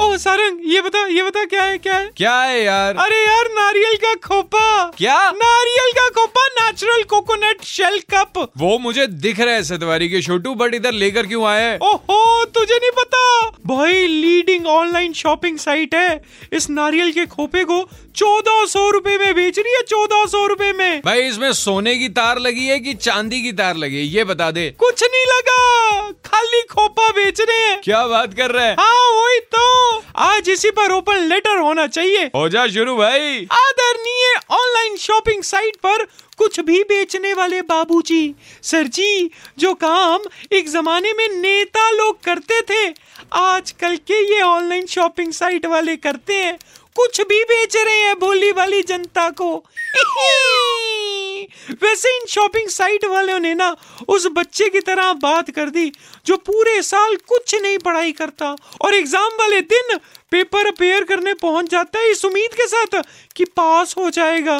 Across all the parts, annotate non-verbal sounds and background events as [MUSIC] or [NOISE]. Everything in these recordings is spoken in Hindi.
ओ सारंग ये बता ये बता क्या है क्या है? क्या है यार? अरे यार नारियल का खोपा। क्या? नारियल का खोपा नेचुरल कोकोनट शेल कप वो मुझे दिख रहा है सतवारी के छोटू बट इधर लेकर क्यों आए ओहो तुझे नहीं पता? भाई लीडिंग ऑनलाइन शॉपिंग साइट है। इस नारियल के खोपे को चौदह सौ रूपए में बेच रही है चौदह सौ रूपए में। भाई इसमें सोने की तार लगी है कि चांदी की तार लगी है? ये बता दे। कुछ नहीं लगा खाली खोपा बेच रहे हैं। क्या बात कर रहे हैं? हाँ आज इसी पर ओपन लेटर होना चाहिए। हो जा शुरू भाई। आदरणीय ऑनलाइन शॉपिंग साइट पर कुछ भी बेचने वाले बाबूजी सर जी जो काम एक जमाने में नेता लोग करते थे आजकल के ये ऑनलाइन शॉपिंग साइट वाले करते हैं कुछ भी बेच रहे हैं भोली वाली जनता को। [LAUGHS] वैसे इन शॉपिंग साइट वालों ने ना उस बच्चे की तरह बात कर दी, जो पूरे साल कुछ नहीं पढ़ाई करता और एग्ज़ाम वाले दिन पेपर अपेयर करने पहुँच जाता है इस उम्मीद के साथ कि पास हो जाएगा।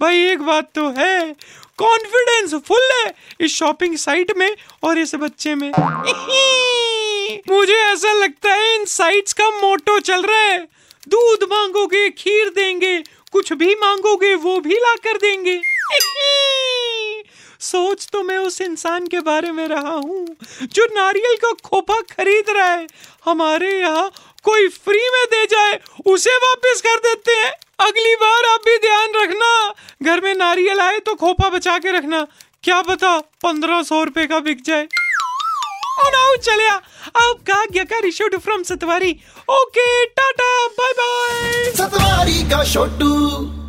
भाई, एक बात तो है कॉन्फिडेंस फुल है इस शॉपिंग साइट में और इस बच्चे में। मुझे ऐसा लगता है इन साइट्स का मोटो चल रहा है, दूध मांगोगे, खीर देंगे, कुछ भी मांगोगे, वो भी ला कर देंगे। सोच तो मैं उस इंसान के बारे में रहा हूँ, जो नारियल का खोपा खरीद रहा है। हमारे यहाँ कोई फ्री में दे जाए, उसे वापस कर देते हैं। अगली बार आप भी ध्यान रखना। घर में नारियल आए तो खोपा बचा के रखना। क्या पता पंद्रह सौ रुपए का बिक जाए। और आओ चले आपका आज्ञाकारी Shotu from Satwari. Okay tata bye bye Satwari का छोटू